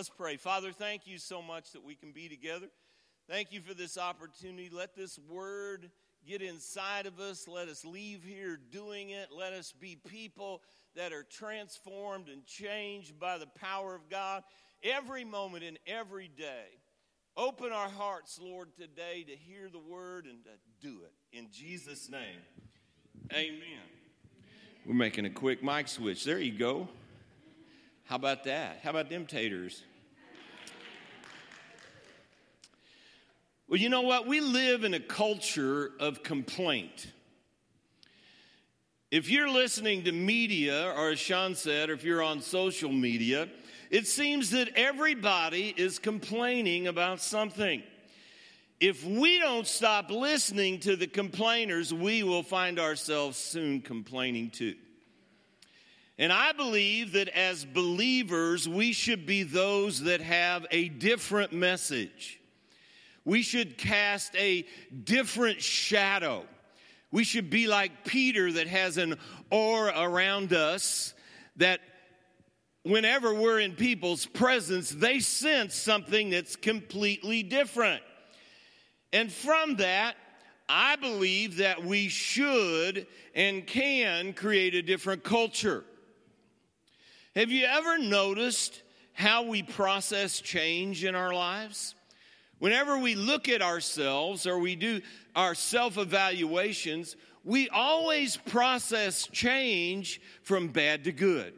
Let's pray. Father, thank you so much that we can be together. Thank you for this opportunity. Let this word get inside of us. Let us leave here doing it. Let us be people that are transformed and changed by the power of God every moment and every day. Open our hearts, Lord, today to hear the word and to do it. In Jesus' name, amen. We're making a quick mic switch. There you go. How about that? How about them taters? Well, you know what? We live in a culture of complaint. If you're listening to media, or as Sean said, or if you're on social media, it seems that everybody is complaining about something. If we don't stop listening to the complainers, we will find ourselves soon complaining too. And I believe that as believers, we should be those that have a different message. We should cast a different shadow. We should be like Peter that has an aura around us that whenever we're in people's presence, they sense something that's completely different. And from that, I believe that we should and can create a different culture. Have you ever noticed how we process change in our lives? Whenever we look at ourselves or we do our self evaluations, we always process change from bad to good.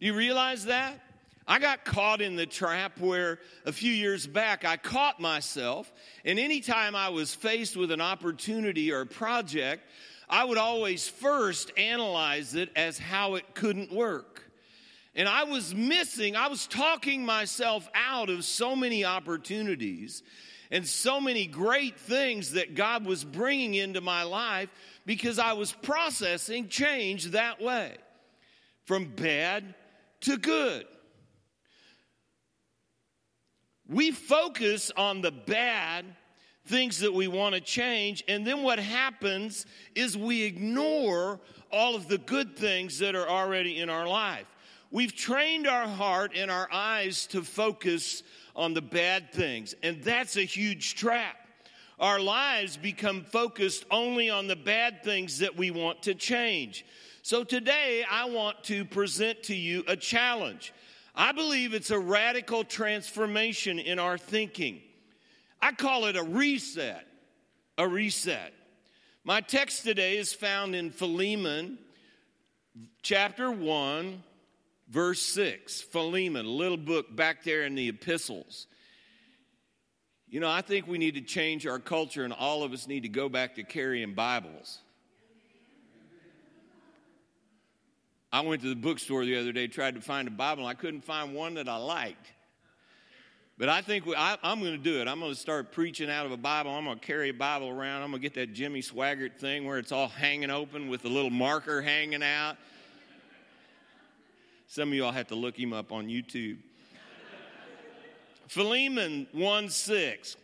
Do you realize that? I got caught in the trap where a few years back I caught myself, and anytime I was faced with an opportunity or a project, I would always first analyze it as how it couldn't work. And I was missing, I was talking myself out of so many opportunities and so many great things that God was bringing into my life because I was processing change that way from bad to good. We focus on the bad things that we want to change, and then what happens is we ignore all of the good things that are already in our life. We've trained our heart and our eyes to focus on the bad things, and that's a huge trap. Our lives become focused only on the bad things that we want to change. So today, I want to present to you a challenge. I believe it's a radical transformation in our thinking. I call it a reset. A reset. My text today is found in Philemon chapter 1, Verse 6, Philemon, little book back there in the epistles. You know, I think we need to change our culture, and all of us need to go back to carrying Bibles. I went to the bookstore the other day, tried to find a Bible, and I couldn't find one that I liked. But I think we, I, am going to do it. I'm going to start preaching out of a Bible. I'm going to carry a Bible around. I'm going to get that Jimmy Swaggart thing where it's all hanging open with a little marker hanging out. Some of y'all have to look him up on YouTube. Philemon 1 6,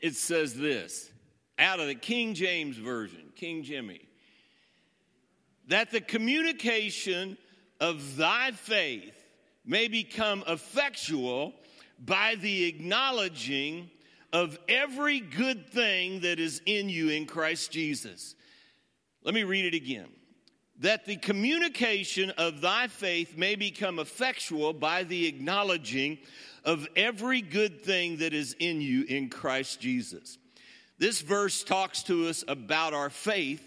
it says this out of the King James Version, King Jimmy, that the communication of thy faith may become effectual by the acknowledging of every good thing that is in you in Christ Jesus. Let me read it again that the communication of thy faith may become effectual by the acknowledging of every good thing that is in you in Christ Jesus. This verse talks to us about our faith,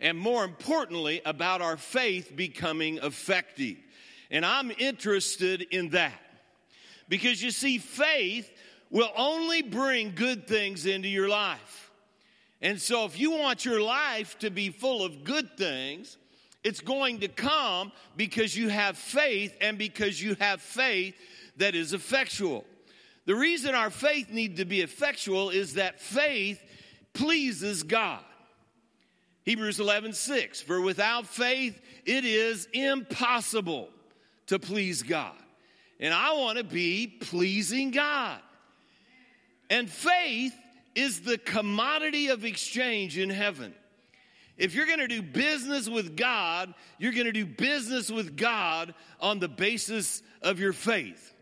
and more importantly, about our faith becoming effective. And I'm interested in that. Because you see, faith will only bring good things into your life. And so, if you want your life to be full of good things, it's going to come because you have faith and because you have faith that is effectual. The reason our faith needs to be effectual is that faith pleases God. Hebrews 11, 6. For without faith, it is impossible to please God. And I want to be pleasing God. And faith is the commodity of exchange in heaven. If you're going to do business with God, you're going to do business with God on the basis of your faith.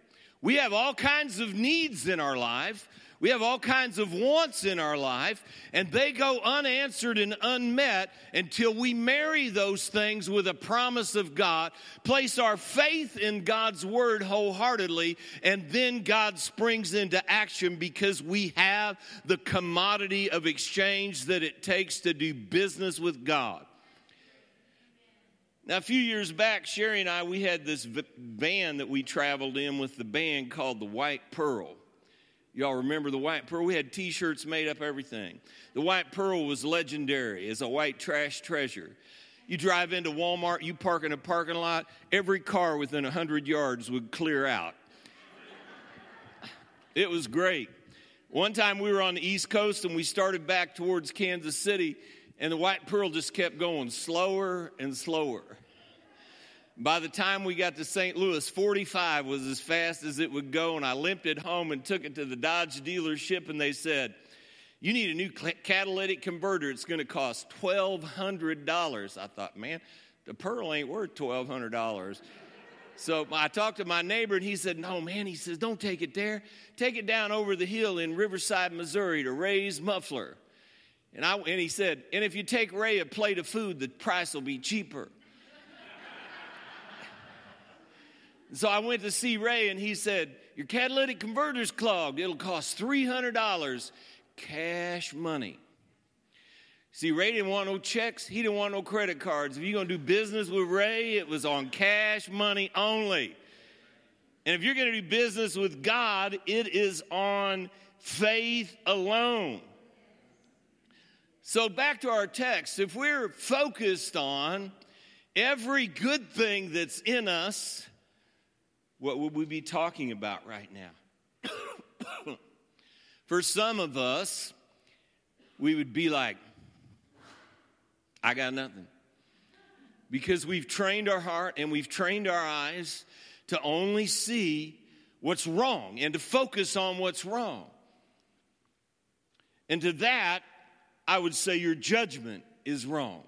We have all kinds of needs in our life. We have all kinds of wants in our life, and they go unanswered and unmet until we marry those things with a promise of God, place our faith in God's word wholeheartedly, and then God springs into action because we have the commodity of exchange that it takes to do business with God. Now, a few years back, Sherry and I, we had this van that we traveled in with the band called the White Pearl. Y'all remember the White Pearl? We had t shirts made up, everything. The White Pearl was legendary as a white trash treasure. You drive into Walmart, you park in a parking lot, every car within 100 yards would clear out. It was great. One time we were on the East Coast and we started back towards Kansas City, and the White Pearl just kept going slower and slower. By the time we got to St. Louis, 45 was as fast as it would go, and I limped it home and took it to the Dodge dealership, and they said, You need a new catalytic converter. It's going to cost $1,200. I thought, Man, the Pearl ain't worth $1,200. So I talked to my neighbor, and he said, No, man. He says, Don't take it there. Take it down over the hill in Riverside, Missouri to Ray's Muffler. And, I, and he said, And if you take Ray a plate of food, the price will be cheaper. So I went to see Ray and he said, Your catalytic converter's clogged. It'll cost $300 cash money. See, Ray didn't want no checks. He didn't want no credit cards. If you're going to do business with Ray, it was on cash money only. And if you're going to do business with God, it is on faith alone. So, back to our text. If we're focused on every good thing that's in us, what would we be talking about right now? For some of us, we would be like, I got nothing. Because we've trained our heart and we've trained our eyes to only see what's wrong and to focus on what's wrong. And to that, I would say your judgment is wrong.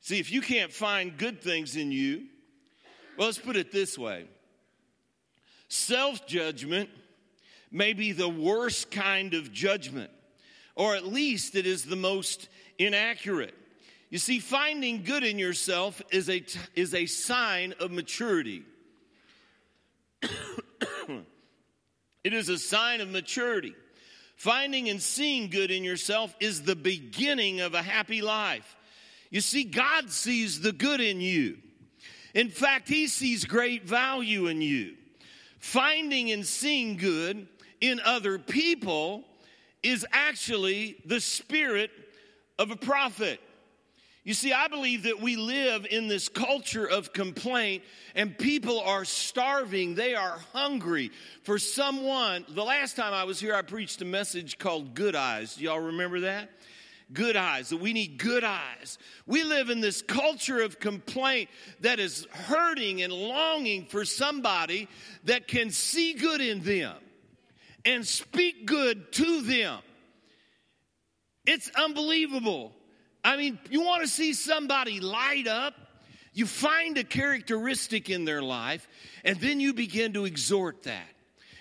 See, if you can't find good things in you, well, let's put it this way Self judgment may be the worst kind of judgment, or at least it is the most inaccurate. You see, finding good in yourself is a, is a sign of maturity. it is a sign of maturity. Finding and seeing good in yourself is the beginning of a happy life. You see, God sees the good in you. In fact, He sees great value in you finding and seeing good in other people is actually the spirit of a prophet. You see, I believe that we live in this culture of complaint and people are starving. They are hungry for someone. The last time I was here, I preached a message called Good Eyes. Do y'all remember that? Good eyes, that we need good eyes. We live in this culture of complaint that is hurting and longing for somebody that can see good in them and speak good to them. It's unbelievable. I mean, you want to see somebody light up? You find a characteristic in their life, and then you begin to exhort that.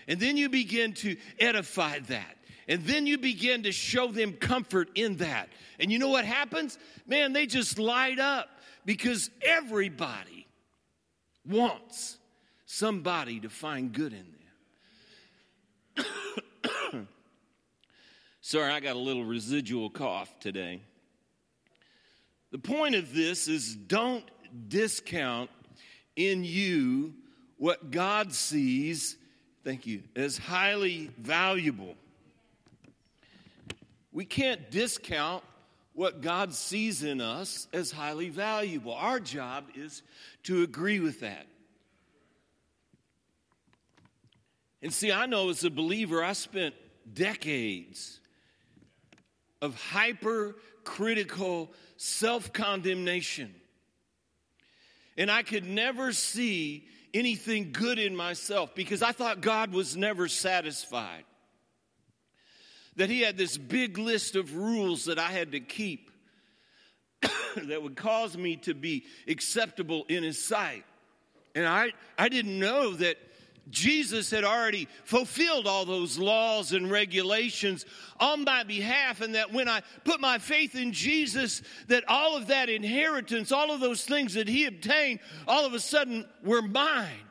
And then you begin to edify that. And then you begin to show them comfort in that. And you know what happens? Man, they just light up because everybody wants somebody to find good in them. Sorry, I got a little residual cough today. The point of this is don't discount in you what God sees, thank you, as highly valuable. We can't discount what God sees in us as highly valuable. Our job is to agree with that. And see, I know as a believer, I spent decades of hypercritical self condemnation. And I could never see anything good in myself because I thought God was never satisfied that he had this big list of rules that I had to keep that would cause me to be acceptable in his sight. And I, I didn't know that Jesus had already fulfilled all those laws and regulations on my behalf, and that when I put my faith in Jesus, that all of that inheritance, all of those things that He obtained, all of a sudden were mine.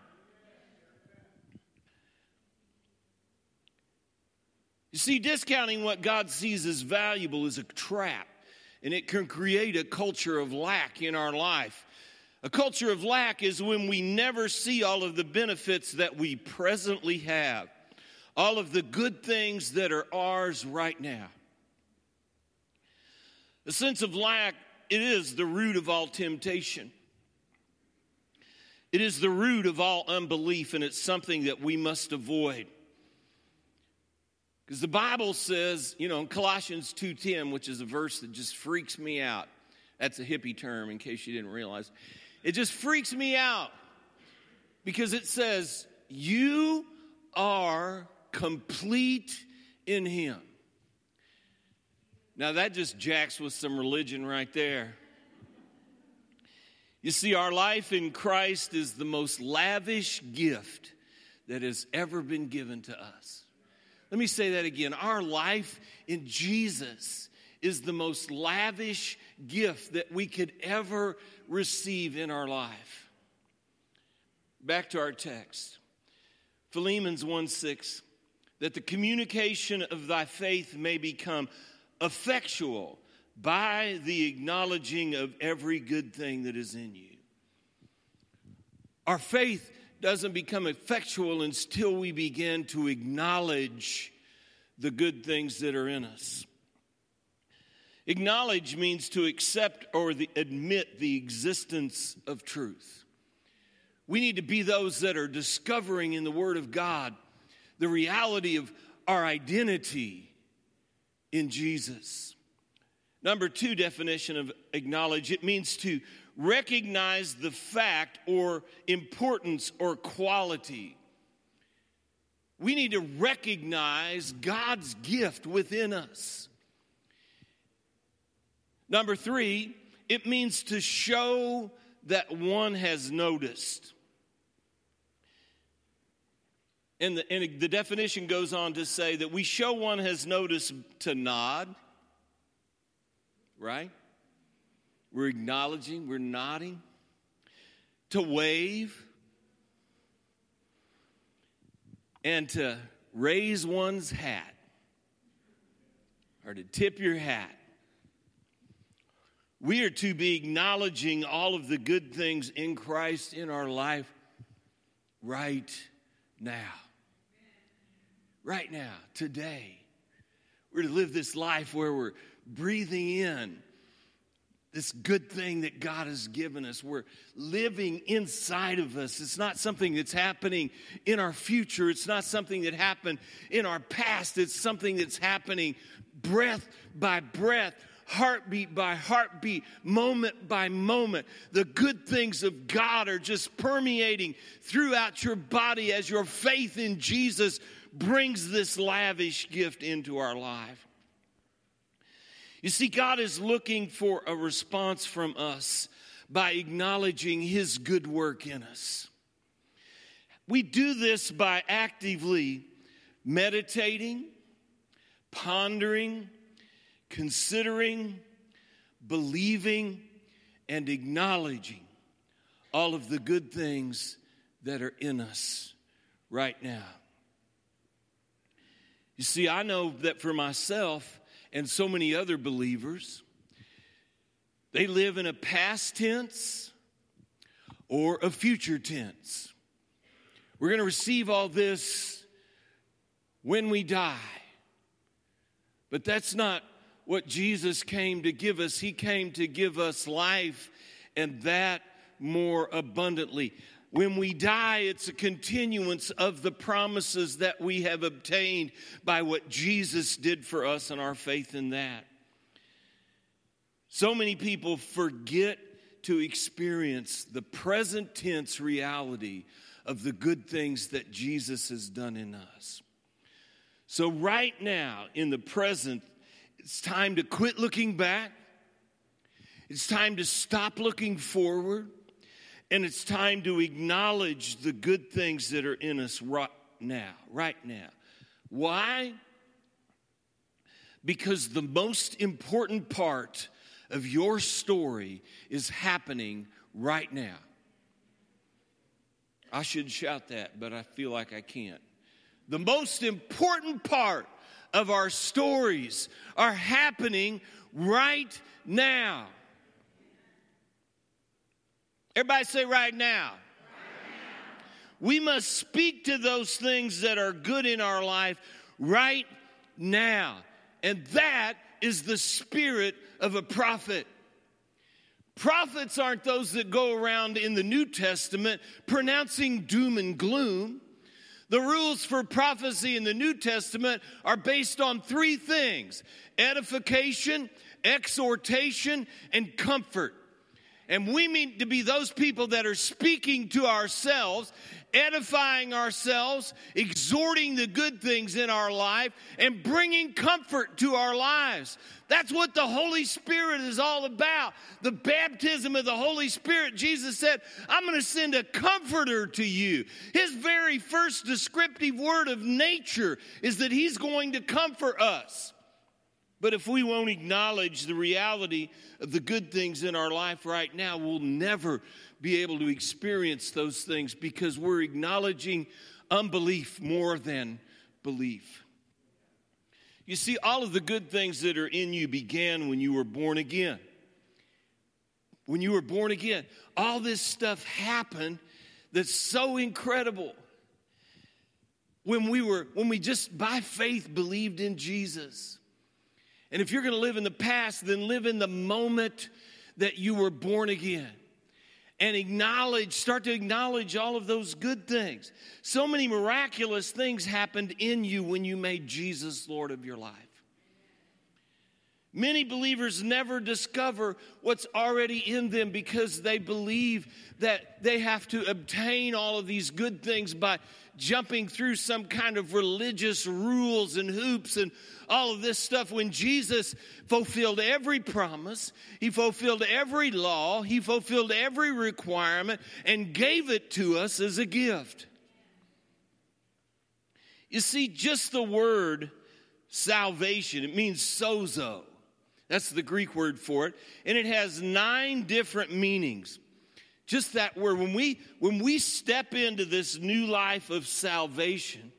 You see, discounting what God sees as valuable is a trap, and it can create a culture of lack in our life. A culture of lack is when we never see all of the benefits that we presently have, all of the good things that are ours right now. The sense of lack, it is the root of all temptation. It is the root of all unbelief, and it's something that we must avoid. Because the Bible says, you know, in Colossians 2:10, which is a verse that just freaks me out. That's a hippie term in case you didn't realize. It just freaks me out because it says, You are complete in Him. Now, that just jacks with some religion right there. You see, our life in Christ is the most lavish gift that has ever been given to us. Let me say that again. Our life in Jesus is the most lavish gift that we could ever receive in our life. Back to our text Philemon 1 6 that the communication of thy faith may become effectual by the acknowledging of every good thing that is in you. Our faith doesn't become effectual until we begin to acknowledge the good things that are in us. Acknowledge means to accept or the, admit the existence of truth. We need to be those that are discovering in the Word of God the reality of our identity in Jesus. Number two definition of acknowledge it means to recognize the fact or importance or quality. We need to recognize God's gift within us. Number three, it means to show that one has noticed. And the, and the, definition goes on to say that we show one has noticed to nod, right? We're acknowledging, we're nodding, to wave, and to raise one's hat, or to tip your hat. We are to be acknowledging all of the good things in Christ in our life right now. Right now, today. We're to live this life where we're breathing in this good thing that God has given us. We're living inside of us. It's not something that's happening in our future. It's not something that happened in our past. It's something that's happening breath by breath heartbeat by heartbeat, moment by moment. The good things of God are just permeating throughout your body as your faith in Jesus brings this lavish gift into our life. You see, God is looking for a response from us by acknowledging His good work in us. We do this by actively meditating, pondering, considering, believing, and acknowledging all of the good things that are in us right now. You see, I know that for myself and so many other believers, they live in a past tense or a future tense. We're going to receive all this when we die. But that's not what Jesus came to give us. He came to give us life and that more abundantly. When we die, it's a continuance of the promises that we have obtained by what Jesus did for us and our faith in that. So many people forget to experience the present tense reality of the good things that Jesus has done in us. So, right now, in the present, it's time to quit looking back. It's time to stop looking forward And it's time to acknowledge the good things that are in us right now, right now. Why? Because the most important part of your story is happening right now. I should shout that, but I feel like I can't. The most important part of our stories are happening right now. Everybody say right now. We must speak to those things that are good in our life right now. And that is the spirit of a prophet. Prophets aren't those that go around in the New Testament pronouncing doom and gloom. The rules for prophecy in the New Testament are based on three things edification, exhortation, and comfort. And we mean to be those people that are speaking to ourselves, edifying ourselves, exhorting the good things in our life, and bringing comfort to our lives. That's what the Holy Spirit is all about. The baptism of the Holy Spirit. Jesus said, I'm going to send a comforter to you. His very first descriptive word of nature is that He's going to comfort us. But if we won't acknowledge the reality of the good things in our life right now, we'll never be able to experience those things because we're acknowledging unbelief more than belief. You see, all of the good things that are in you began when you were born again. When you were born again, all this stuff happened that's so incredible. When we were, when we just by faith believed in Jesus. And if you're going to live in the past, then live in the moment that you were born again. And acknowledge, start to acknowledge all of those good things. So many miraculous things happened in you when you made Jesus Lord of your life. Many believers never discover what's already in them because they believe that they have to obtain all of these good things by jumping through some kind of religious rules and hoops and all of this stuff when Jesus fulfilled every promise, he fulfilled every law, he fulfilled every requirement, and gave it to us as a gift. You see, just the word salvation, it means sozo. That's the Greek word for it. And it has nine different meanings. Just that word. When we, when we step into this new life of salvation,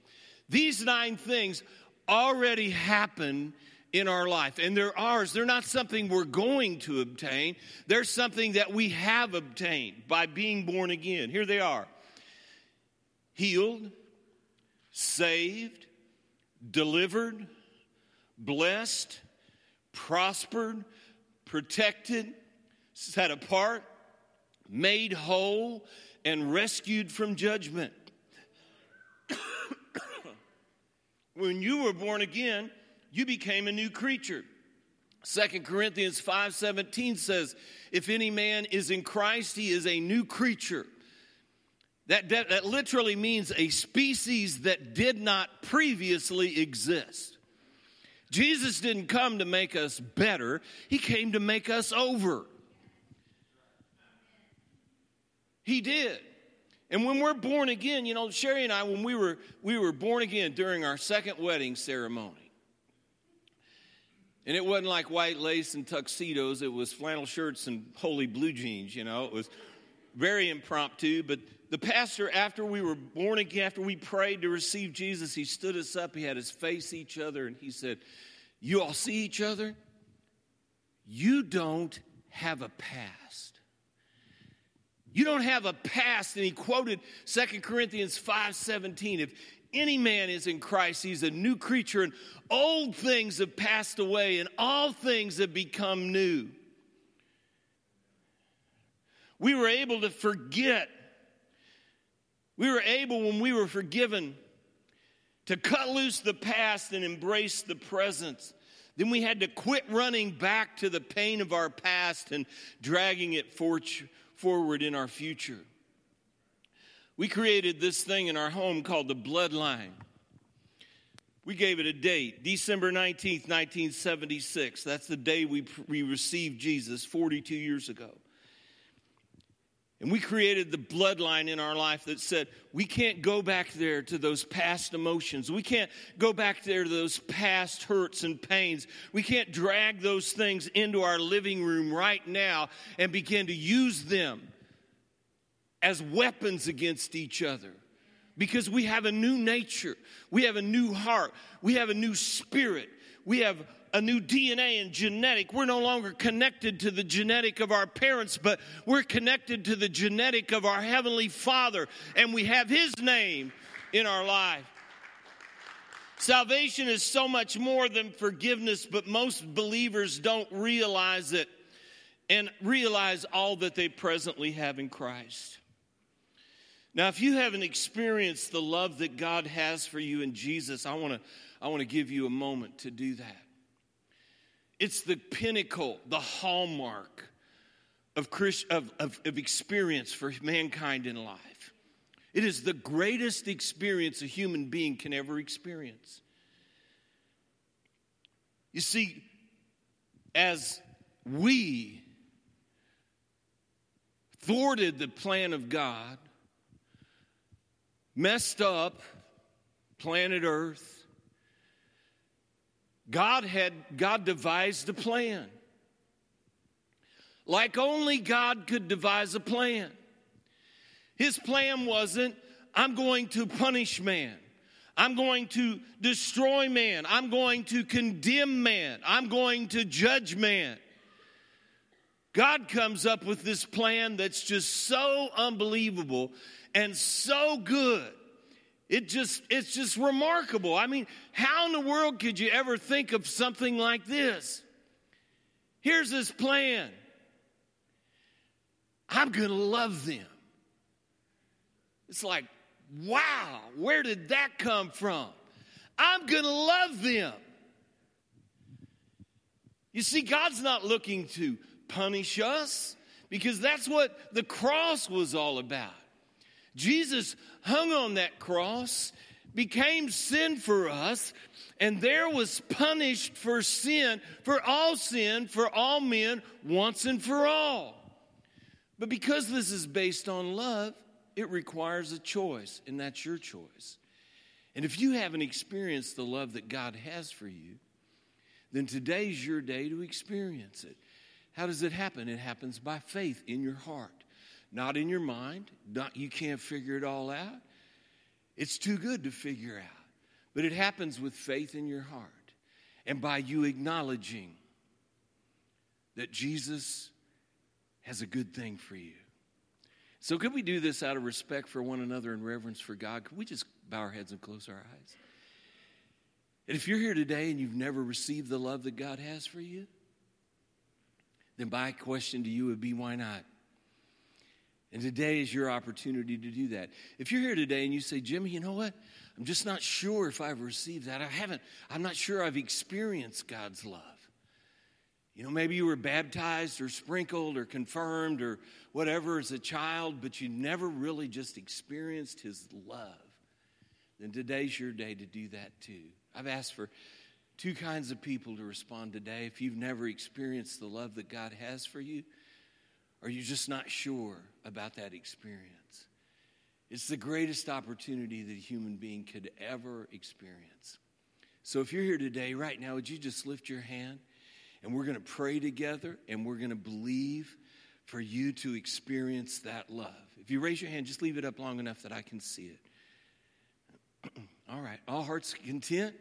these nine things already happen in our life. And they're ours. They're not something we're going to obtain, they're something that we have obtained by being born again. Here they are healed, saved, delivered, blessed, prospered, protected, set apart, made whole, and rescued from judgment. when you were born again, you became a new creature. Second Corinthians 5:17 says, "If any man is in Christ, he is a new creature." That, that, that literally means a species that did not previously exist. Jesus didn't come to make us better, He came to make us over. He did. And when we're born again, you know, Sherry and I, when we were, we were born again during our second wedding ceremony, and it wasn't like white lace and tuxedos, it was flannel shirts and holy blue jeans, you know, it was very impromptu. But the pastor, after we were born again, after we prayed to receive Jesus, he stood us up, he had us face each other, and he said, You all see each other? You don't have a past. You don't have a past. And he quoted Second Corinthians 5:17. If any man is in Christ, he's a new creature, and old things have passed away, and all things have become new. We were able to forget. We were able, when we were forgiven, to cut loose the past and embrace the present. Then we had to quit running back to the pain of our past and dragging it forward in our future. We created this thing in our home called the bloodline. We gave it a date, December 19th, 1976. That's the day we, we received Jesus 42 years ago. And we created the bloodline in our life that said we can't go back there to those past emotions. We can't go back there to those past hurts and pains. We can't drag those things into our living room right now and begin to use them as weapons against each other. Because we have a new nature, we have a new heart, we have a new spirit, we have a new DNA and genetic. We're no longer connected to the genetic of our parents, but we're connected to the genetic of our Heavenly Father, and we have His name in our life. Salvation is so much more than forgiveness, but most believers don't realize it and realize all that they presently have in Christ. Now, if you haven't experienced the love that God has for you in Jesus, I want to I want to give you a moment to do that. It's the pinnacle, the hallmark of, Christ, of, of, of experience for mankind in life. It is the greatest experience a human being can ever experience. You see, as we thwarted the plan of God, messed up planet Earth, God had God devised a plan. Like only God could devise a plan. His plan wasn't I'm going to punish man. I'm going to destroy man. I'm going to condemn man. I'm going to judge man. God comes up with this plan that's just so unbelievable and so good it just it's just remarkable. I mean, how in the world could you ever think of something like this? Here's his plan. I'm going to love them. It's like, wow, where did that come from? I'm going to love them. You see, God's not looking to punish us because that's what the cross was all about. Jesus hung on that cross, became sin for us, and there was punished for sin, for all sin, for all men, once and for all. But because this is based on love, it requires a choice, and that's your choice. And if you haven't experienced the love that God has for you, then today's your day to experience it. How does it happen? It happens by faith in your heart not in your mind. Not, you can't figure it all out. It's too good to figure out. But it happens with faith in your heart and by you acknowledging that Jesus has a good thing for you. So, could we do this out of respect for one another and reverence for God? Could we just bow our heads and close our eyes? And if you're here today and you've never received the love that God has for you, then my question to you would be why not? And today is your opportunity to do that. If you're here today and you say, Jimmy, you know what? I'm just not sure if I've received that. I haven't, I'm not sure I've experienced God's love. You know, maybe you were baptized or sprinkled or confirmed or whatever as a child, but you never really just experienced His love. Then today's your day to do that too. I've asked for two kinds of people to respond today. If you've never experienced the love that God has for you, or you're just not sure about that experience. It's the greatest opportunity that a human being could ever experience. So if you're here today, right now, would you just lift your hand and we're going to pray together and we're going to believe for you to experience that love. If you raise your hand, just leave it up long enough that I can see it. All right. All hearts content?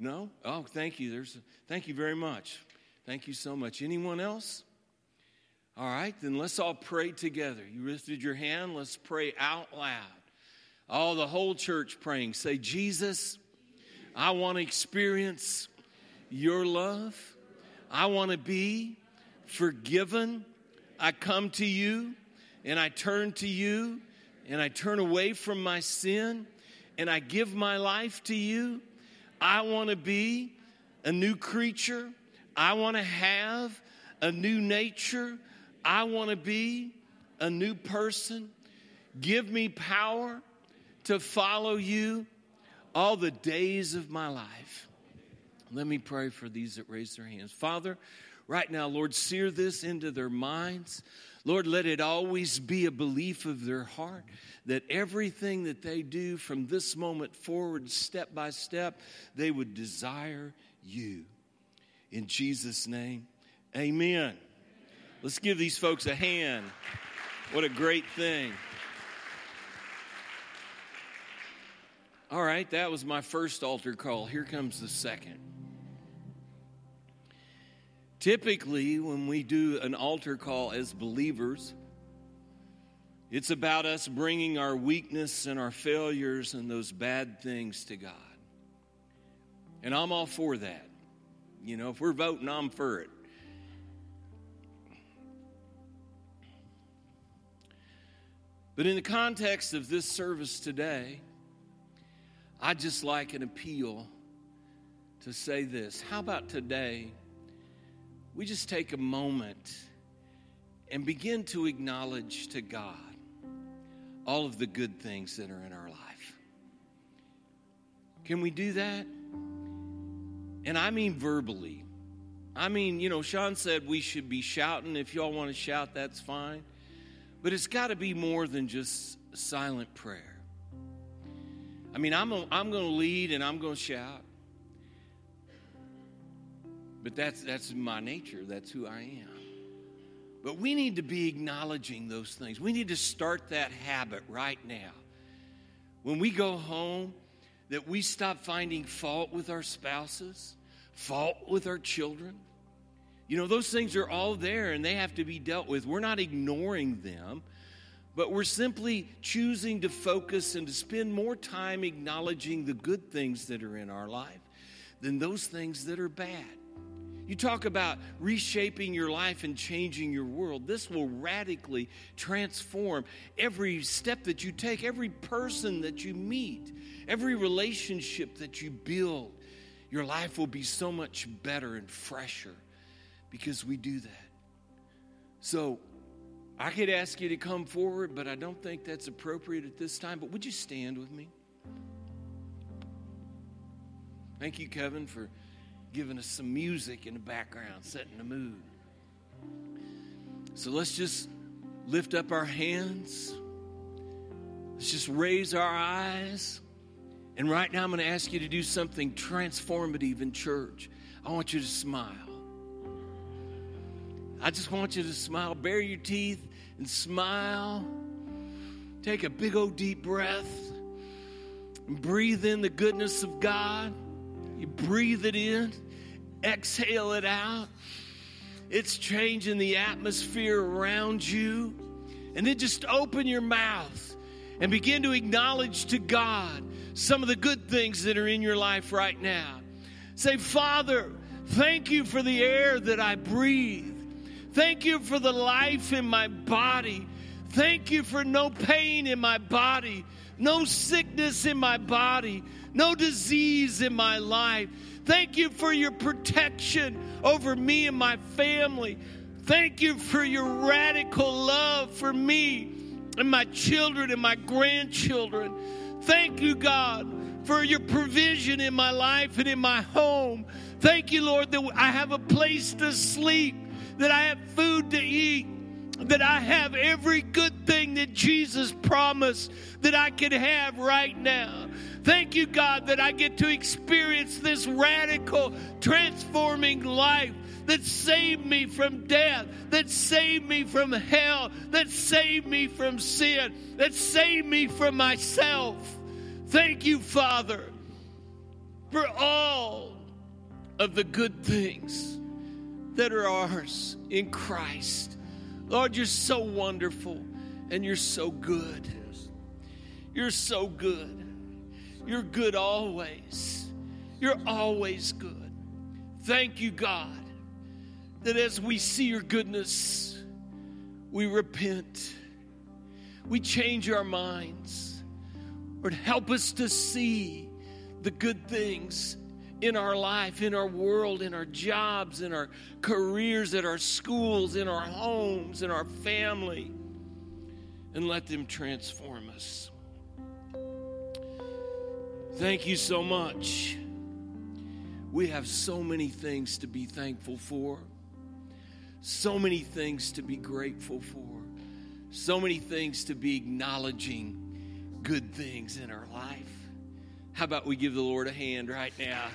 No? Oh, thank you. There's a, thank you very much. Thank you so much. Anyone else? All right, then let's all pray together. You lifted your hand, let's pray out loud. All the whole church praying. Say, Jesus, I want to experience your love. I want to be forgiven. I come to you and I turn to you and I turn away from my sin and I give my life to you. I want to be a new creature. I want to have a new nature. I want to be a new person. Give me power to follow you all the days of my life. Let me pray for these that raise their hands. Father, right now, Lord, sear this into their minds. Lord, let it always be a belief of their heart that everything that they do from this moment forward, step by step, they would desire you. In Jesus' name, amen. Let's give these folks a hand. What a great thing. All right, that was my first altar call. Here comes the second. Typically, when we do an altar call as believers, it's about us bringing our weakness and our failures and those bad things to God. And I'm all for that. You know, if we're voting, I'm for it. But in the context of this service today, I'd just like an appeal to say this. How about today? We just take a moment and begin to acknowledge to God all of the good things that are in our life. Can we do that? And I mean verbally. I mean, you know, Sean said we should be shouting. If y'all want to shout, that's fine. But it's got to be more than just silent prayer. I mean, I'm, I'm going to lead and I'm going to shout. But that's, that's my nature, that's who I am. But we need to be acknowledging those things. We need to start that habit right now. When we go home, that we stop finding fault with our spouses, fault with our children, you know, those things are all there and they have to be dealt with. We're not ignoring them, but we're simply choosing to focus and to spend more time acknowledging the good things that are in our life than those things that are bad. You talk about reshaping your life and changing your world. This will radically transform every step that you take, every person that you meet, every relationship that you build. Your life will be so much better and fresher because we do that. So I could ask you to come forward, but I don't think that's appropriate at this time. But would you stand with me? Thank you, Kevin, for giving us some music in the background, setting the mood. So let's just lift up our hands. Let's just raise our eyes. And right now, I'm going to ask you to do something transformative in church. I want you to smile. I just want you to smile. Bare your teeth and smile. Take a big old deep breath and breathe in the goodness of God. You breathe it in, exhale it out. It's changing the atmosphere around you. And then just open your mouth and begin to acknowledge to God some of the good things that are in your life right now. Say, Father, thank you for the air that I breathe. Thank you for the life in my body. Thank you for no pain in my body, no sickness in my body, no disease in my life. Thank you for your protection over me and my family. Thank you for your radical love for me and my children and my grandchildren. Thank you, God, for your provision in my life and in my home. Thank you, Lord, that I have a place to sleep that I have food to eat, that I have every good thing that Jesus promised that I could have right now. Thank you, God, that I get to experience this radical, transforming life that saved me from death, that saved me from hell, that saved me from sin, that saved me from myself. Thank you, Father, for all of the good things that are ours in Christ. Lord, you're so wonderful and you're so good. You're so good. You're good always. You're always good. Thank you, God, that as we see your goodness, we repent. We change our minds. Lord, help us to see the good things in our life, in our world, in our jobs, in our careers, at our schools, in our homes, in our family, and let them transform us. Thank you so much. We have so many things to be thankful for, so many things to be grateful for. So many things to be acknowledging good things in our life. How about we give the Lord a hand right now?